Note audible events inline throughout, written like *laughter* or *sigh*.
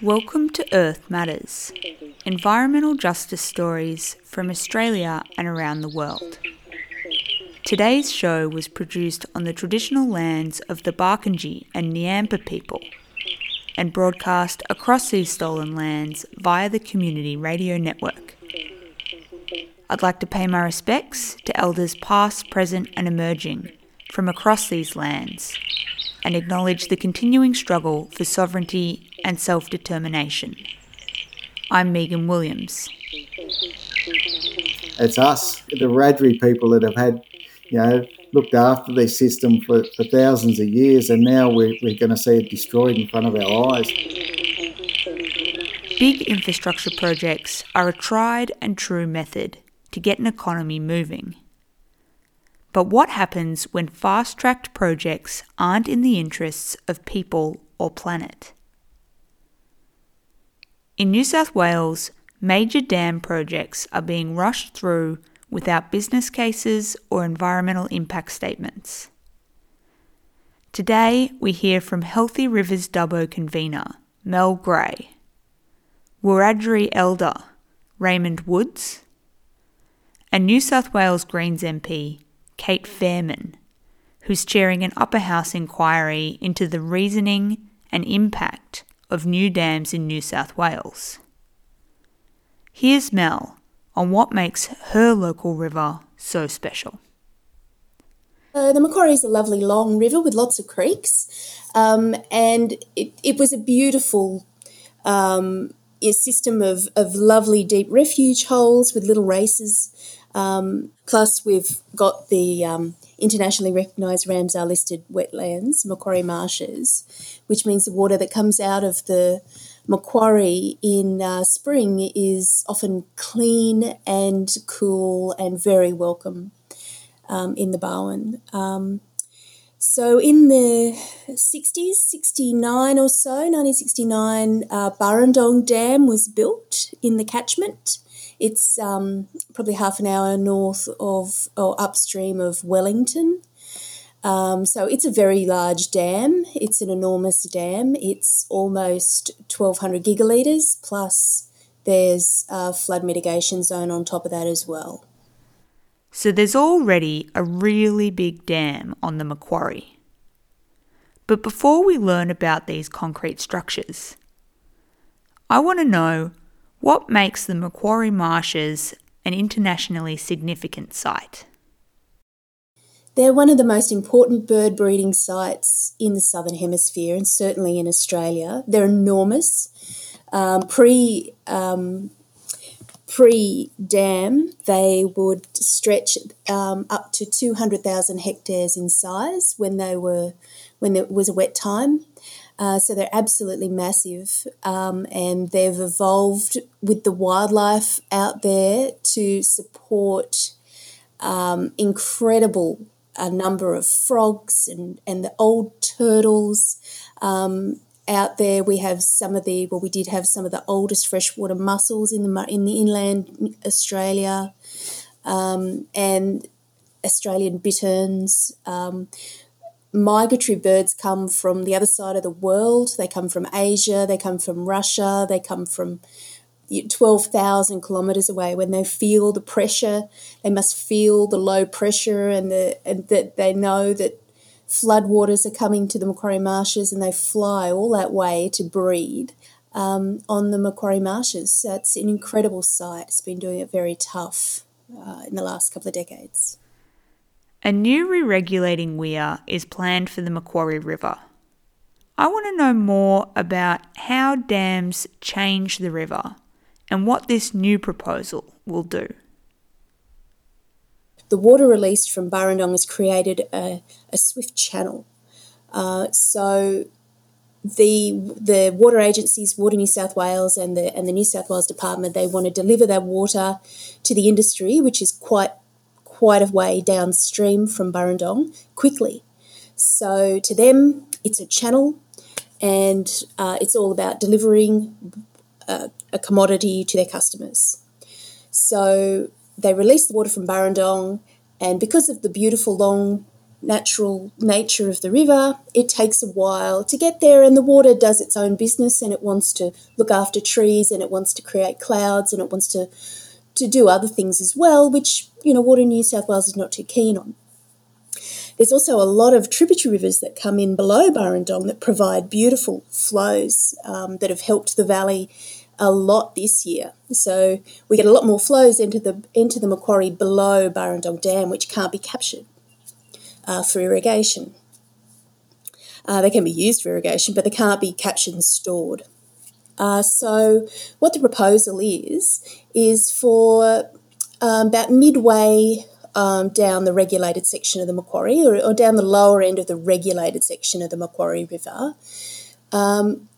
Welcome to Earth Matters, environmental justice stories from Australia and around the world. Today's show was produced on the traditional lands of the Barkindji and Nyampa people and broadcast across these stolen lands via the Community Radio Network. I'd like to pay my respects to elders past, present, and emerging from across these lands and acknowledge the continuing struggle for sovereignty and self determination. I'm Megan Williams. It's us, the Radri people, that have had, you know, looked after this system for, for thousands of years, and now we're, we're going to see it destroyed in front of our eyes. Big infrastructure projects are a tried and true method to get an economy moving. But what happens when fast tracked projects aren't in the interests of people or planet? In New South Wales, major dam projects are being rushed through without business cases or environmental impact statements. Today, we hear from Healthy Rivers Dubbo convener Mel Gray, Wiradjuri elder Raymond Woods, and New South Wales Greens MP Cate Faehrmann, who's chairing an upper house inquiry into the reasoning and impact of new dams in New South Wales. Here's Mel on what makes her local river so special. Uh, the Macquarie is a lovely long river with lots of creeks, um, and it, it was a beautiful um, system of, of lovely deep refuge holes with little races um, plus, we've got the um, internationally recognised Ramsar listed wetlands, Macquarie Marshes, which means the water that comes out of the Macquarie in uh, spring is often clean and cool and very welcome um, in the Barwon. Um, so in the 60s, 69 or so, 1969, uh, Dam was built in the catchment. It's um, probably half an hour north of or upstream of Wellington. Um, so it's a very large dam. It's an enormous dam. It's almost 1,200 gigalitres, plus there's a flood mitigation zone on top of that as well. So there's already a really big dam on the Macquarie. But before we learn about these concrete structures, I want to know what makes the Macquarie Marshes an internationally significant site? They're one of the most important bird breeding sites in the Southern Hemisphere and certainly in Australia. They're enormous. Um, pre um, pre dam, they would stretch um, up to 200,000 hectares in size when they were when it was a wet time. Uh, so they're absolutely massive, um, and they've evolved with the wildlife out there to support um, incredible a number of frogs and, and the old turtles. Um, out there, we have some of the well, we did have some of the oldest freshwater mussels in the in the inland Australia, um, and Australian bitterns. Um, migratory birds come from the other side of the world. They come from Asia, they come from Russia, they come from 12,000 kilometres away. When they feel the pressure, they must feel the low pressure and, the, and that they know that floodwaters are coming to the Macquarie Marshes and they fly all that way to breed um, on the Macquarie Marshes. So it's an incredible site. It's been doing it very tough uh, in the last couple of decades. A new re regulating weir is planned for the Macquarie River. I want to know more about how dams change the river and what this new proposal will do. The water released from Burrendong has created a, a swift channel. Uh, so the the water agencies, Water New South Wales and the and the New South Wales Department, they want to deliver that water to the industry, which is quite quite a way downstream from Burrendong quickly. So to them, it's a channel and uh, it's all about delivering a, a, commodity to their customers. So they release the water from Burrendong, and because of the beautiful long natural nature of the river, it takes a while to get there, and the water does its own business and it wants to look after trees and it wants to create clouds and it wants to, to do other things as well, which, you know, Water New South Wales is not too keen on. There's also a lot of tributary rivers that come in below Burrendong that provide beautiful flows um, that have helped the valley a lot this year. So we get a lot more flows into the into the Macquarie below Burrendong Dam, which can't be captured uh, for irrigation. Uh, they can be used for irrigation, but they can't be captured and stored. Uh, so, what the proposal is, is for um, about midway um, down the regulated section of the Macquarie, or, or, down the lower end of the regulated section of the Macquarie River, um,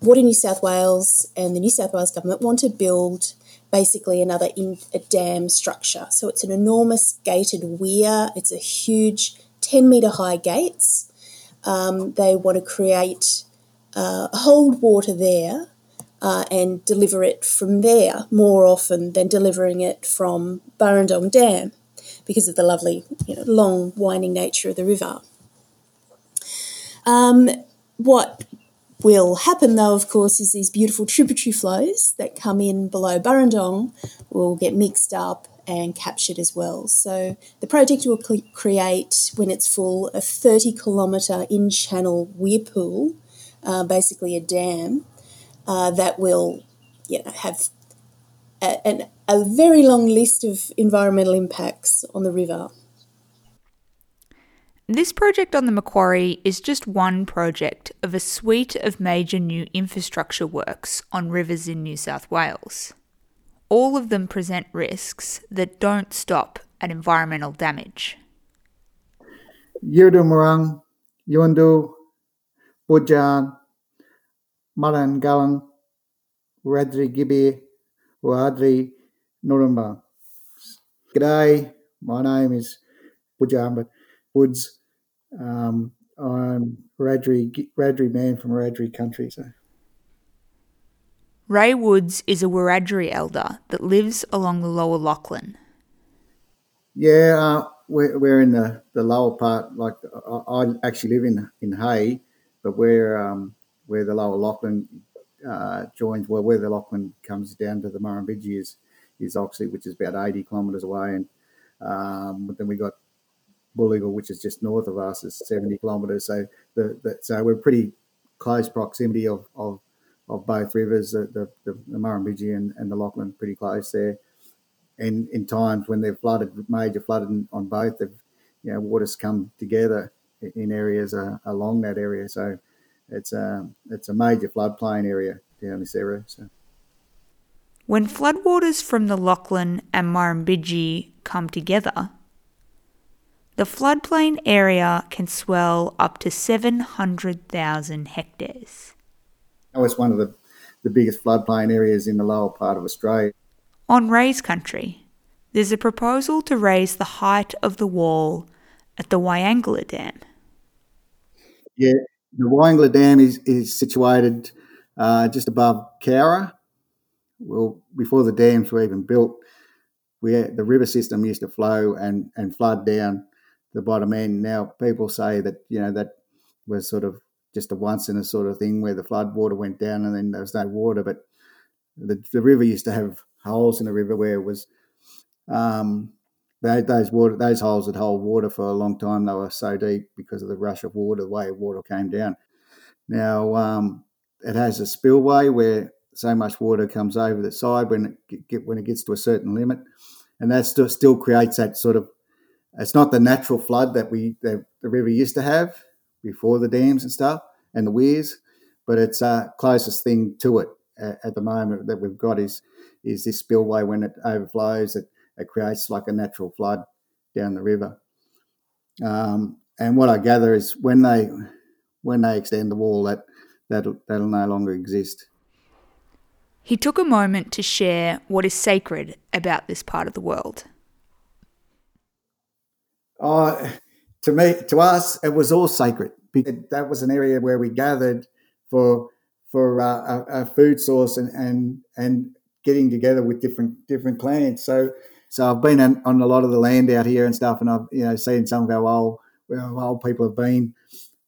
Water New South Wales and the New South Wales government want to build basically another in, a dam structure. So it's an enormous gated weir. It's a huge 10 metre high gates. Um, they want to create uh, hold water there uh, and deliver it from there more often than delivering it from Burrendong Dam because of the lovely, you know, long winding nature of the river. Um, what will happen, though, of course, is these beautiful tributary flows that come in below Burrendong will get mixed up and captured as well. So the project will create, when it's full, a 30 kilometre in channel weir pool, uh, basically a dam, uh, that will you know, have a, a very long list of environmental impacts on the river. This project on the Macquarie is just one project of a suite of major new infrastructure works on rivers in New South Wales. All of them present risks that don't stop at environmental damage. Yurdumurang, Yundu, Bujan, Marangalan, Radri Gibi, Wadri Nurumba. G'day, my name is Bujan Woods um, I'm Wiradjuri, Wiradjuri man from Wiradjuri country. So. Ray Woods is a Wiradjuri elder that lives along the lower Lachlan. Yeah, uh, we're, we're in the, the lower part. Like I, I actually live in in Hay, but we're um, where the lower Lachlan uh, joins, well, where the Lachlan comes down to the Murrumbidgee is is Oxley, which is about 80 kilometres away, and um, but then we got Booligal, which is just north of us, is 70 kilometres. So the, the, so we're pretty close proximity of, of, of both rivers, the, the, the, the Murrumbidgee and, and the Lachlan, pretty close there. And in times when they've flooded, major flooding on both, they've, you know, water's come together in areas uh, along that area. So it's a, it's a major floodplain area down this area. So. When floodwaters from the Lachlan and Murrumbidgee come together, the floodplain area can swell up to 700,000 hectares. Oh, it's one of the, the biggest floodplain areas in the lower part of Australia. On Ray's country, there's a proposal to raise the height of the wall at the Wyangala Dam. Yeah, the Wyangala Dam is, is situated uh, just above Cowra. Well, before the dams were even built, we the river system used to flow and, and flood down the bottom end. Now people say that you know that was sort of just a once in a sort of thing where the flood water went down and then there was no water, but the, the river used to have holes in the river where it was um, they, those water those holes would hold water for a long time. They were so deep because of the rush of water, the way water came down. Now um, it has a spillway where so much water comes over the side when it get, when it gets to a certain limit, and that still, still creates that sort of it's not the natural flood that we that the river used to have before the dams and stuff and the weirs, but it's uh, closest thing to it at, at, the moment that we've got is is this spillway when it overflows it, it creates like a natural flood down the river. Um, and what I gather is when they when they extend the wall that that'll, that'll no longer exist. He took a moment to share what is sacred about this part of the world. Uh, to me, to us, it was all sacred. That was an area where we gathered for for uh, a, a, food source and, and and getting together with different different clans. So so I've been on, on, a lot of the land out here and stuff, and I've you know seen some of our old where old people have been,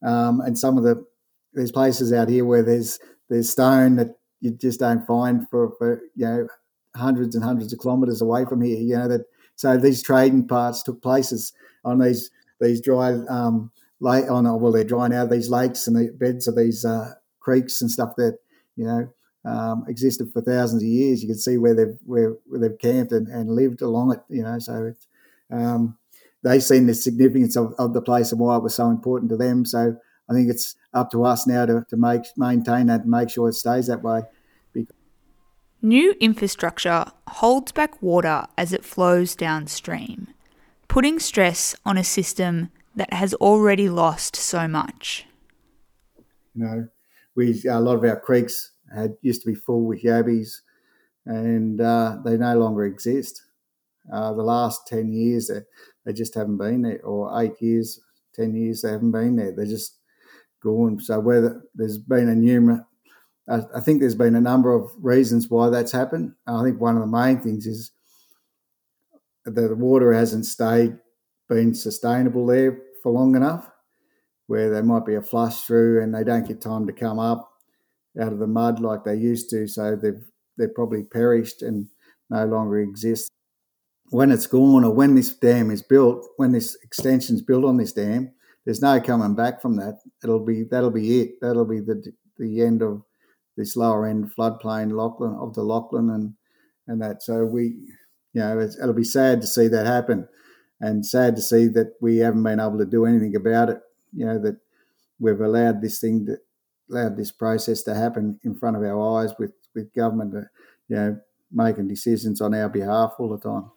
um, and some of the there's places out here where there's there's stone that you just don't find for, for you know hundreds and hundreds of kilometres away from here. You know that so these trading parts took places on these these dry um, lake on well they're drying out of these lakes and the beds of these uh, creeks and stuff that you know um, existed for thousands of years. You can see where they've where, where they've camped and, and, lived along it. You know, so um, they've seen the significance of, of the place and why it was so important to them. So I think it's up to us now to, to make maintain that and make sure it stays that way. New infrastructure holds back water as it flows downstream, putting stress on a system that has already lost so much. You know, we a lot of our creeks had used to be full with yabbies, and uh, they no longer exist. Uh, the last ten years, they, they just haven't been there, or eight years, ten years, they haven't been there. They're just gone. So whether there's been a numerous, I, I think there's been a number of reasons why that's happened. I think one of the main things is the water hasn't stayed been sustainable there for long enough, where there might be a flush through and they don't get time to come up out of the mud like they used to. So they've they're probably perished and no longer exist. When it's gone, or when this dam is built, when this extension is built on this dam, there's no coming back from that. It'll be that'll be it. That'll be the the end of this lower end floodplain Lachlan of the Lachlan and and that. So we, you know, it'll be sad to see that happen, and sad to see that we haven't been able to do anything about it. You know that we've allowed this thing to allowed this process to happen in front of our eyes with with government, uh, you know, making decisions on our behalf all the time.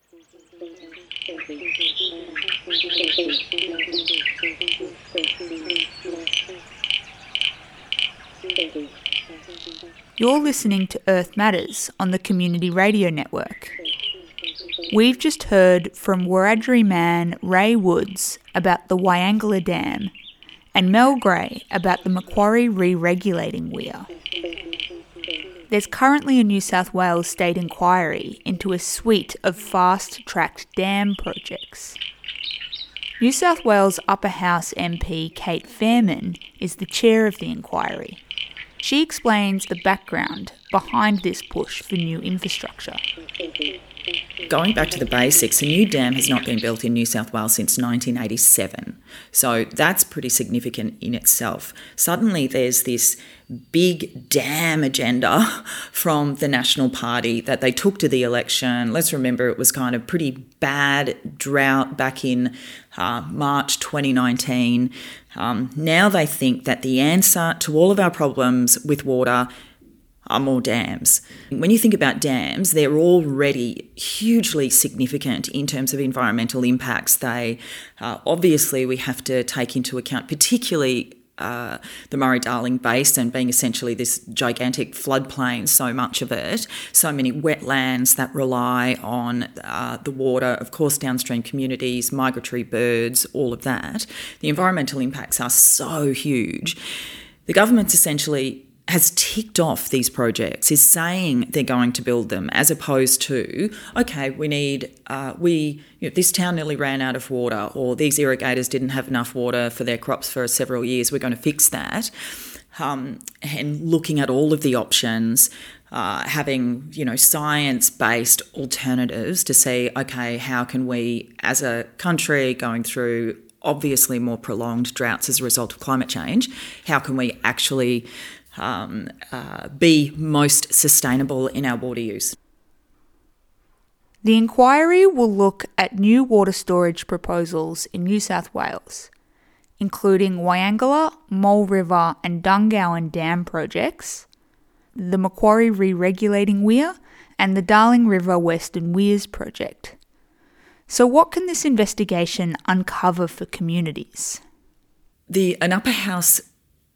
You're listening to Earth Matters on the Community Radio Network. We've just heard from Wiradjuri man Ray Woods about the Wyangala Dam and Mel Gray about the Macquarie re-regulating weir. There's currently a New South Wales state inquiry into a suite of fast-tracked dam projects. New South Wales Upper House MP Cate Faehrmann is the chair of the inquiry. She explains the background behind this push for new infrastructure. Going back to the basics, a new dam has not been built in New South Wales since 1987. So that's pretty significant in itself. Suddenly, there's this big dam agenda *laughs* from the National Party that they took to the election. Let's remember it was kind of pretty bad drought back in uh, March 2019. Um, now they think that the answer to all of our problems with water are more dams. When you think about dams, they're already hugely significant in terms of environmental impacts. They uh, obviously we have to take into account, particularly uh, the Murray Darling Basin being essentially this gigantic floodplain, so much of it, so many wetlands that rely on uh, the water, of course, downstream communities, migratory birds, all of that. The environmental impacts are so huge. The government's essentially has ticked off these projects, is saying they're going to build them, as opposed to, okay, we need, uh, we, you know, this town nearly ran out of water, or these irrigators didn't have enough water for their crops for several years, we're going to fix that. Um, and looking at all of the options, uh, having you know science-based alternatives to see, okay, how can we, as a country going through obviously more prolonged droughts as a result of climate change, how can we actually um, uh, be most sustainable in our water use. The inquiry will look at new water storage proposals in New South Wales, including Wyangala, Mole River, and Dungowan Dam projects, the Macquarie Re Regulating Weir, and the Darling River Western Weirs project. So, what can this investigation uncover for communities? The an upper house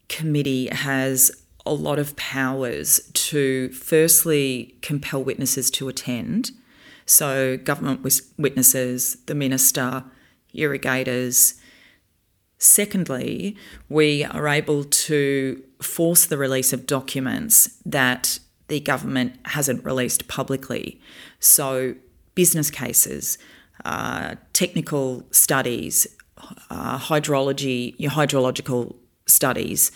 committee has a lot of powers to firstly compel witnesses to attend. So, government witnesses, the minister, irrigators. Secondly, we are able to force the release of documents that the government hasn't released publicly. So, business cases, uh, technical studies, uh, hydrology, your hydrological studies.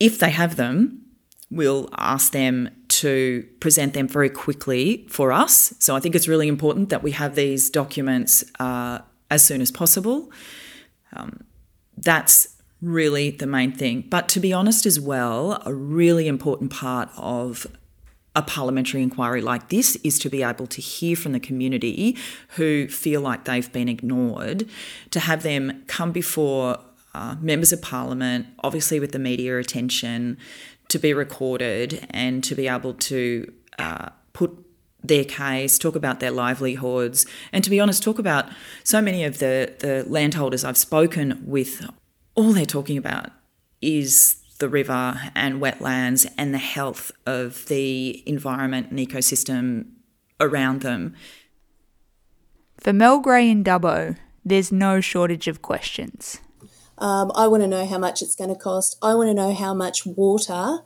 If they have them, we'll ask them to present them very quickly for us. So I think it's really important that we have these documents uh, as soon as possible. Um, that's really the main thing. But to be honest, as well, a really important part of a parliamentary inquiry like this is to be able to hear from the community who feel like they've been ignored, to have them come before uh, members of parliament, obviously with the media attention, to be recorded and to be able to uh, put their case, talk about their livelihoods, and to be honest, talk about so many of the, the landholders I've spoken with, all they're talking about is the river and wetlands and the health of the environment and ecosystem around them. For Mel Gray in Dubbo, there's no shortage of questions. Um, I want to know how much it's going to cost. I want to know how much water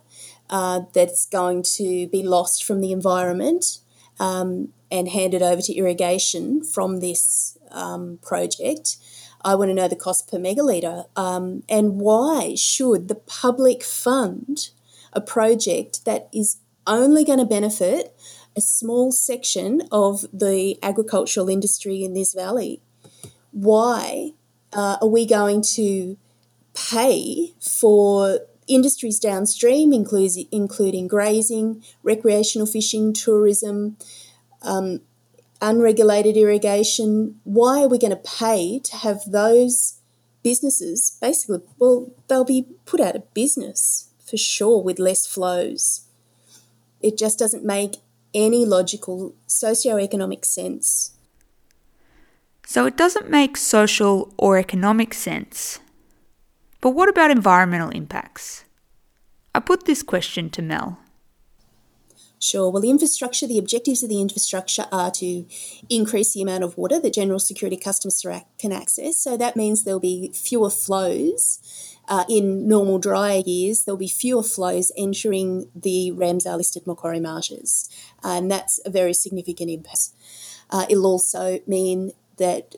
uh, that's going to be lost from the environment um, and handed over to irrigation from this um, project. I want to know the cost per megalitre. Um, and why should the public fund a project that is only going to benefit a small section of the agricultural industry in this valley? Why uh, are we going to pay for industries downstream, including, including grazing, recreational fishing, tourism, um, unregulated irrigation, why are we going to pay to have those businesses basically, well, they'll be put out of business for sure with less flows. It just doesn't make any logical socio-economic sense. So it doesn't make social or economic sense. But what about environmental impacts? I put this question to Mel. Sure. Well, the infrastructure, the objectives of the infrastructure are to increase the amount of water that general security customers can access. So that means there'll be fewer flows. Uh, in normal drier years, there'll be fewer flows entering the Ramsar listed Macquarie marshes. And that's a very significant impact. Uh, it'll also mean that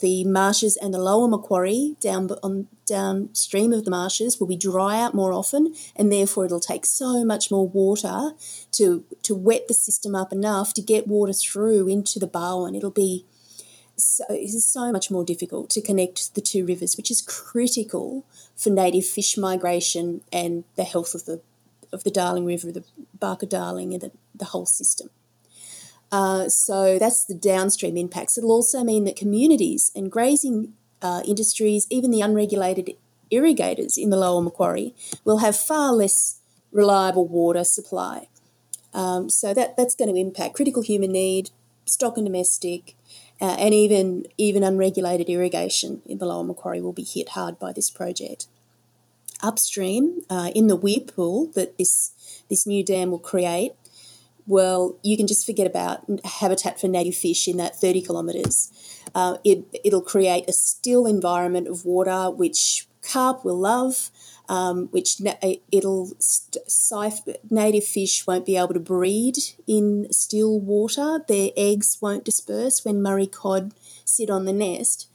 the marshes and the lower Macquarie down on downstream of the marshes will be dry out more often, and therefore it'll take so much more water to to wet the system up enough to get water through into the Barwon. It'll be so, it's so much more difficult to connect the two rivers, which is critical for native fish migration and the health of the of the Darling River, the Barka Darling, and the, the whole system. Uh, so that's the downstream impacts. It'll also mean that communities and grazing uh, industries, even the unregulated irrigators in the lower Macquarie, will have far less reliable water supply. Um, so that, that's going to impact critical human need, stock and domestic, uh, and even even unregulated irrigation in the lower Macquarie will be hit hard by this project. Upstream, uh, in the weir pool that this this new dam will create, well, you can just forget about habitat for native fish in that 30 kilometres. Uh, it, it'll create a still environment of water which carp will love, um, which na- it'll st- native fish won't be able to breed in still water. Their eggs won't disperse when Murray cod sit on the nest.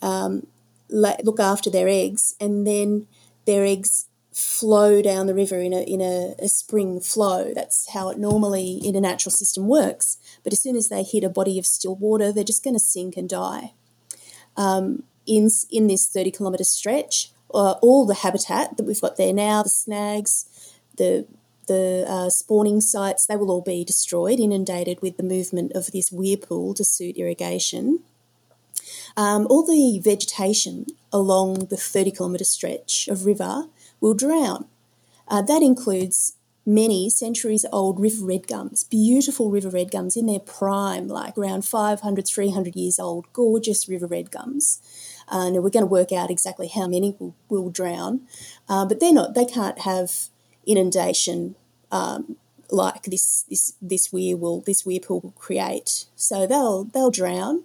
Um, look after their eggs, and then their eggs flow down the river in a in a, a, spring flow. That's how it normally in a natural system works. But as soon as they hit a body of still water, they're just going to sink and die. Um, in in this thirty kilometre stretch, uh, all the habitat that we've got there now, the snags, the the uh, spawning sites, they will all be destroyed, inundated with the movement of this weir pool to suit irrigation. Um, all the vegetation along the 30 kilometre stretch of river will drown. Uh, that includes many centuries old river red gums, beautiful river red gums in their prime, like around 500, 300 years old, gorgeous river red gums. Uh, and we're going to work out exactly how many will, will drown, uh, but they're not. They can't have inundation um, like this. This this weir will this weir pool will create. So they'll they'll drown.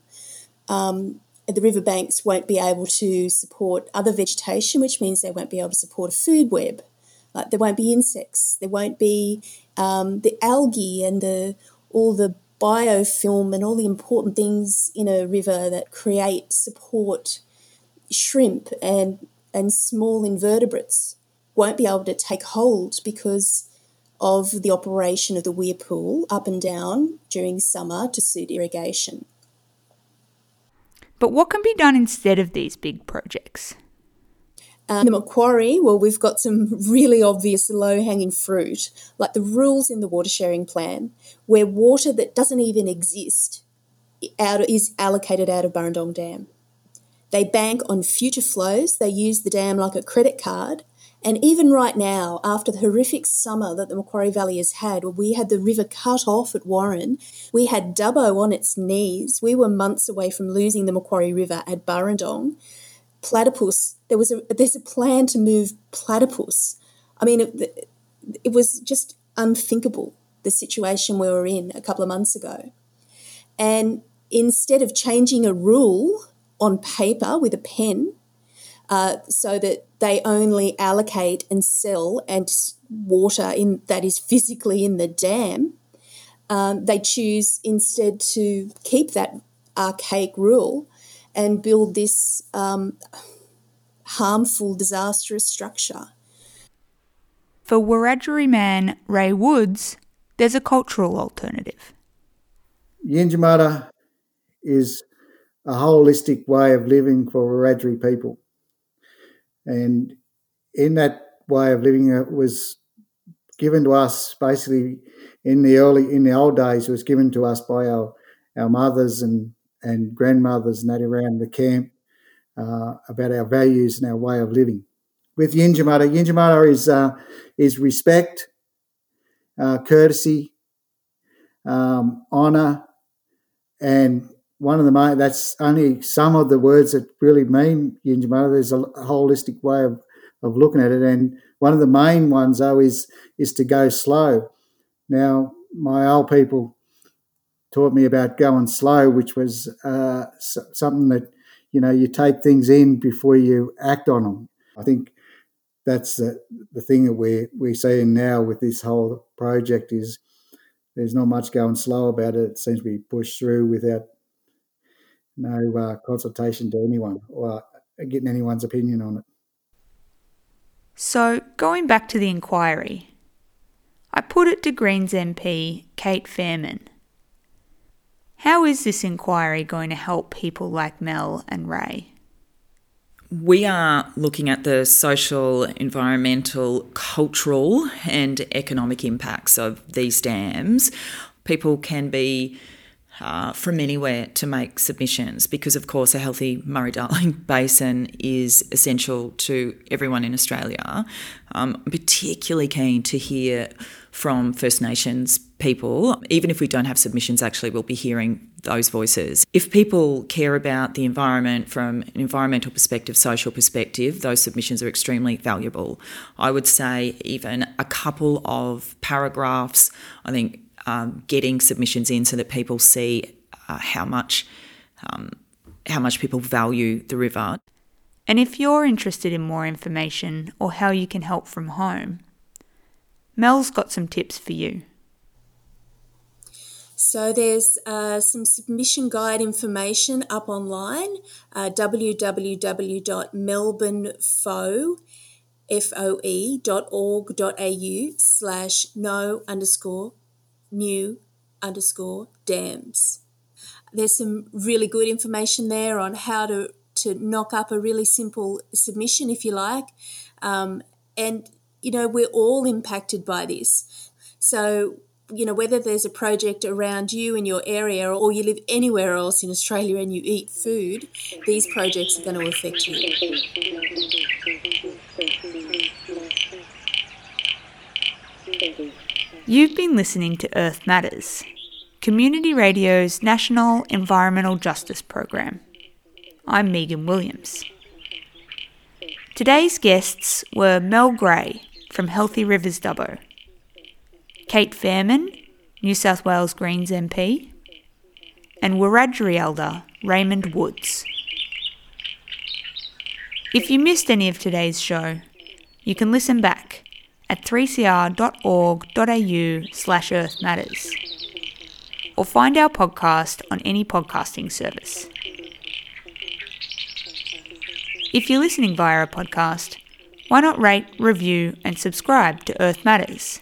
Um, the riverbanks won't be able to support other vegetation, which means they won't be able to support a food web. Like there won't be insects, there won't be um, the algae and the all the biofilm and all the important things in a river that create support shrimp and, and small invertebrates won't be able to take hold because of the operation of the weir pool up and down during summer to suit irrigation. But what can be done instead of these big projects? Um, the Macquarie, well, we've got some really obvious low hanging fruit, like the rules in the water sharing plan, where water that doesn't even exist out, is allocated out of Burrendong Dam. They bank on future flows, they use the dam like a credit card. And even right now, after the horrific summer that the Macquarie Valley has had, we had the river cut off at Warren, we had Dubbo on its knees. We were months away from losing the Macquarie River at Burrendong platypus. There was a there's a plan to move platypus. I mean, it, it was just unthinkable the situation we were in a couple of months ago. And instead of changing a rule on paper with a pen, uh, so that they only allocate and sell and water in that is physically in the dam, um, they choose instead to keep that archaic rule and build this um, harmful, disastrous structure. For Wiradjuri man Ray Woods, there's a cultural alternative. Yindyamarra is a holistic way of living for Wiradjuri people. And in that way of living, it was given to us basically in the early, in the old days, it was given to us by our, our mothers and and grandmothers and that around the camp uh, about our values and our way of living. With Yindyamarra, Yindyamarra is uh, is respect, uh, courtesy, um, honour, and one of the main, that's only some of the words that really mean Yindyamarra. There's a holistic way of, of looking at it, and one of the main ones though is is to go slow. Now, my old people taught me about going slow, which was uh, something that you know you take things in before you act on them. I think that's the, the thing that we we're seeing now with this whole project is there's not much going slow about it. It seems to be pushed through without no uh, consultation to anyone or getting anyone's opinion on it. So, going back to the inquiry, I put it to Greens MP Cate Faehrmann how is this inquiry going to help people like Mel and Ray? We are looking at the social, environmental, cultural, and economic impacts of these dams. People can be uh, from anywhere to make submissions because, of course, a healthy Murray Darling *laughs* Basin is essential to everyone in Australia. Um, I'm particularly keen to hear from First Nations people. Even if we don't have submissions, actually, we'll be hearing those voices. If people care about the environment from an environmental perspective, social perspective, those submissions are extremely valuable. I would say even a couple of paragraphs, I think um, getting submissions in so that people see uh, how much um, how much people value the river. And if you're interested in more information or how you can help from home, Mel's got some tips for you. So there's uh, some submission guide information up online, uh, www.melbournefoe.org.au slash no underscore new underscore dams. There's some really good information there on how to, to knock up a really simple submission, if you like. Um, and, you know, we're all impacted by this. So, you know, whether there's a project around you in your area or you live anywhere else in Australia and you eat food, these projects are going to affect you. You've been listening to Earth Matters, Community Radio's National Environmental Justice Program. I'm Megan Williams. Today's guests were Mel Gray from Healthy Rivers Dubbo, Cate Faehrmann, New South Wales Greens MP, and Wiradjuri Elder Raymond Woods. If you missed any of today's show, you can listen back at 3cr.org.au slash Earth Matters or find our podcast on any podcasting service. If you're listening via a podcast, why not rate, review, and subscribe to Earth Matters?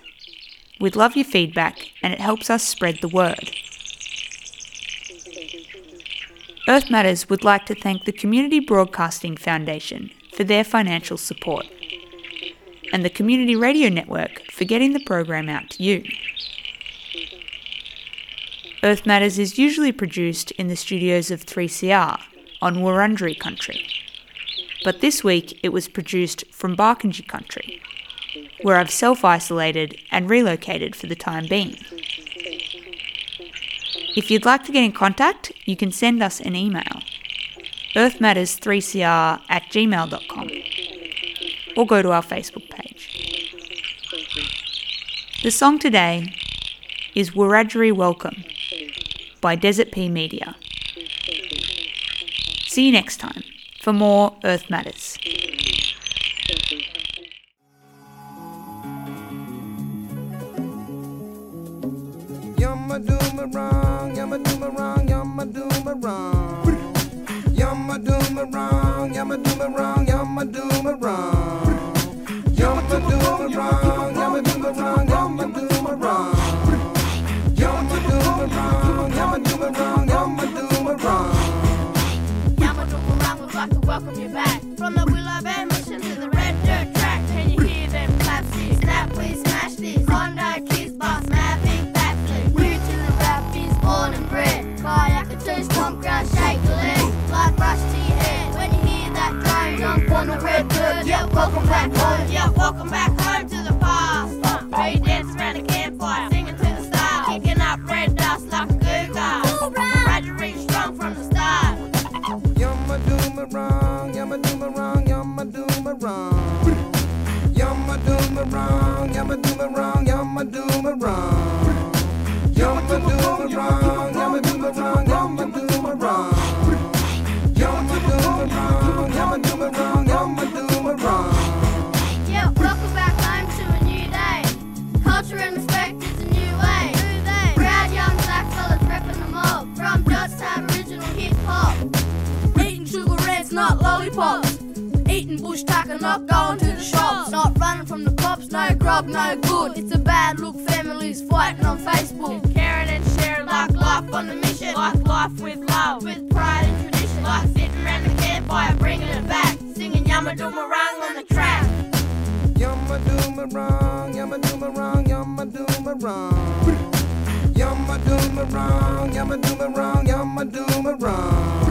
We'd love your feedback, and it helps us spread the word. Earth Matters would like to thank the Community Broadcasting Foundation for their financial support, and the Community Radio Network for getting the program out to you. Earth Matters is usually produced in the studios of 3CR on Wurundjeri country, but this week it was produced from Barkindji country where I've self isolated and relocated for the time being. If you'd like to get in contact, you can send us an email earthmatters3cr at gmail.com or go to our Facebook. The song today is Wiradjuri Welcome by Desert Pea Media. See you next time for more Earth Matters. Yeah, welcome back. Yeah, welcome back not lollipops. Eating bush tucker, not going to the shops. Not running from the cops, no grub, no good. It's a bad look, families fighting on Facebook. Caring and sharing like life on a mission. Like life with love, with pride and tradition. Like sitting around the campfire, bringing it back. Singing Yama Dooma Rang on the track. Yumma dooma wrong, yumma dooma wrong, yumma dooma wrong. Yumma dooma wrong,